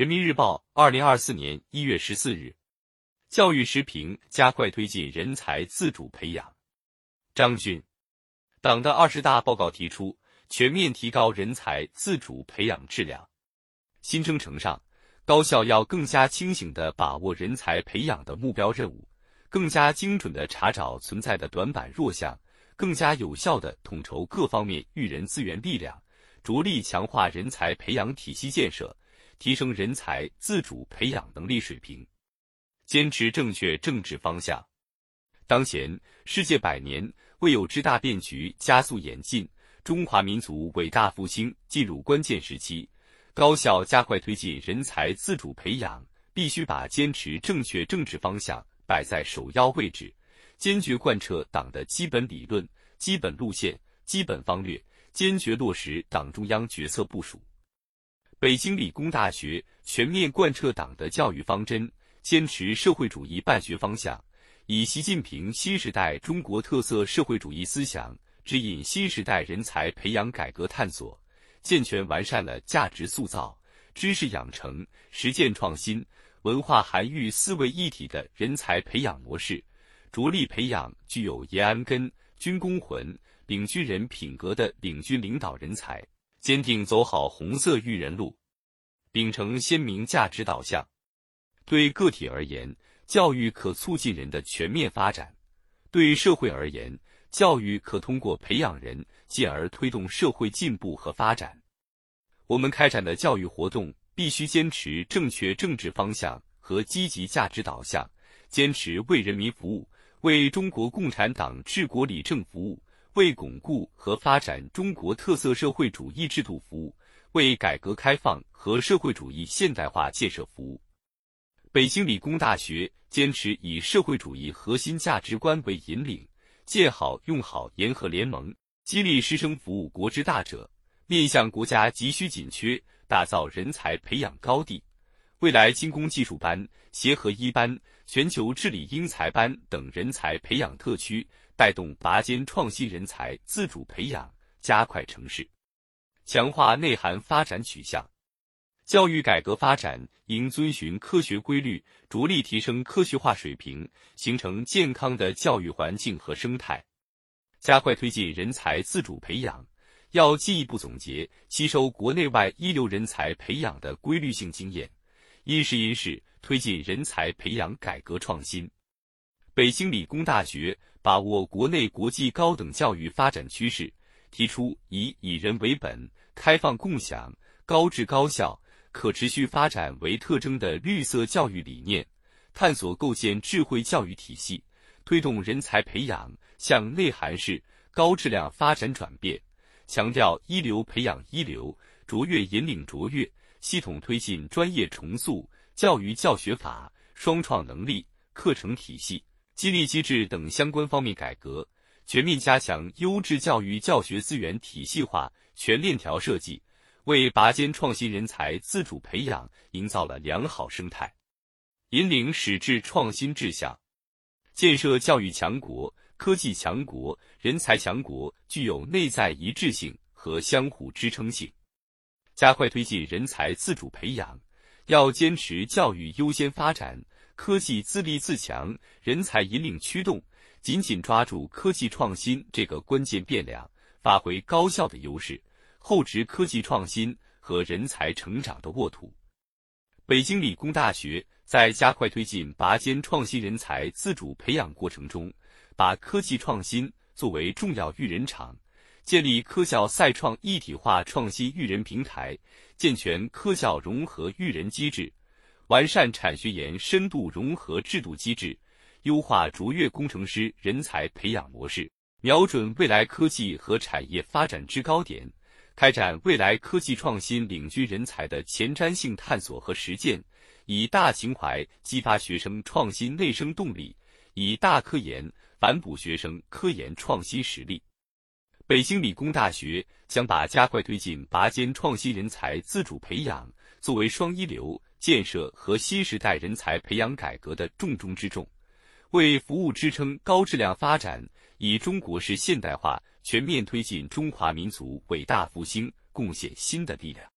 人民日报，二零二四年一月十四日，教育时评：加快推进人才自主培养。张军，党的二十大报告提出，全面提高人才自主培养质量。新征程上，高校要更加清醒地把握人才培养的目标任务，更加精准地查找存在的短板弱项，更加有效地统筹各方面育人资源力量，着力强化人才培养体系建设，提升人才自主培养能力水平，坚持正确政治方向。当前，世界百年未有之大变局加速演进，中华民族伟大复兴进入关键时期。高校加快推进人才自主培养，必须把坚持正确政治方向摆在首要位置，坚决贯彻党的基本理论、基本路线、基本方略，坚决落实党中央决策部署。北京理工大学全面贯彻党的教育方针，坚持社会主义办学方向。以习近平新时代中国特色社会主义思想指引新时代人才培养改革探索，健全完善了价值塑造、知识养成、实践创新、文化涵育四位一体的人才培养模式，着力培养具有延安根、军工魂、领军人品格的领军领导人才，坚定走好红色育人路，秉承鲜明价值导向。对个体而言，教育可促进人的全面发展；对社会而言，教育可通过培养人，进而推动社会进步和发展。我们开展的教育活动必须坚持正确政治方向和积极价值导向，坚持为人民服务、为中国共产党治国理政服务、为巩固和发展中国特色社会主义制度服务、为改革开放和社会主义现代化建设服务。北京理工大学坚持以社会主义核心价值观为引领，建好用好联合联盟，激励师生服务国之大者，面向国家急需紧缺，打造人才培养高地。未来精工技术班、协和一班、全球治理英才班等人才培养特区，带动拔尖创新人才自主培养，加快城市，强化内涵发展取向。教育改革发展应遵循科学规律，着力提升科学化水平，形成健康的教育环境和生态。加快推进人才自主培养，要进一步总结、吸收国内外一流人才培养的规律性经验，因时因势推进人才培养改革创新。北京理工大学把握国内国际高等教育发展趋势，提出以以人为本、开放共享、高质高效。可持续发展为特征的绿色教育理念，探索构建智慧教育体系，推动人才培养向内涵式、高质量发展转变。强调一流培养一流，卓越引领卓越，系统推进专业重塑、教育教学法、双创能力、课程体系、激励机制等相关方面改革，全面加强优质教育教学资源体系化、全链条设计。为拔尖创新人才自主培养营造了良好生态，引领矢志创新志向，建设教育强国、科技强国、人才强国具有内在一致性和相互支撑性。加快推进人才自主培养，要坚持教育优先发展、科技自立自强、人才引领驱动，紧紧抓住科技创新这个关键变量，发挥高效的优势。厚植科技创新和人才成长的沃土。北京理工大学在加快推进拔尖创新人才自主培养过程中，把科技创新作为重要育人场，建立科教赛创一体化创新育人平台，健全科教融合育人机制，完善产学研深度融合制度机制，优化卓越工程师人才培养模式，瞄准未来科技和产业发展制高点。开展未来科技创新领军人才的前瞻性探索和实践，以大情怀激发学生创新内生动力，以大科研反哺学生科研创新实力。北京理工大学将把加快推进拔尖创新人才自主培养作为双一流建设和新时代人才培养改革的重中之重，为服务支撑高质量发展，以中国式现代化。全面推进中华民族伟大复兴，贡献新的力量。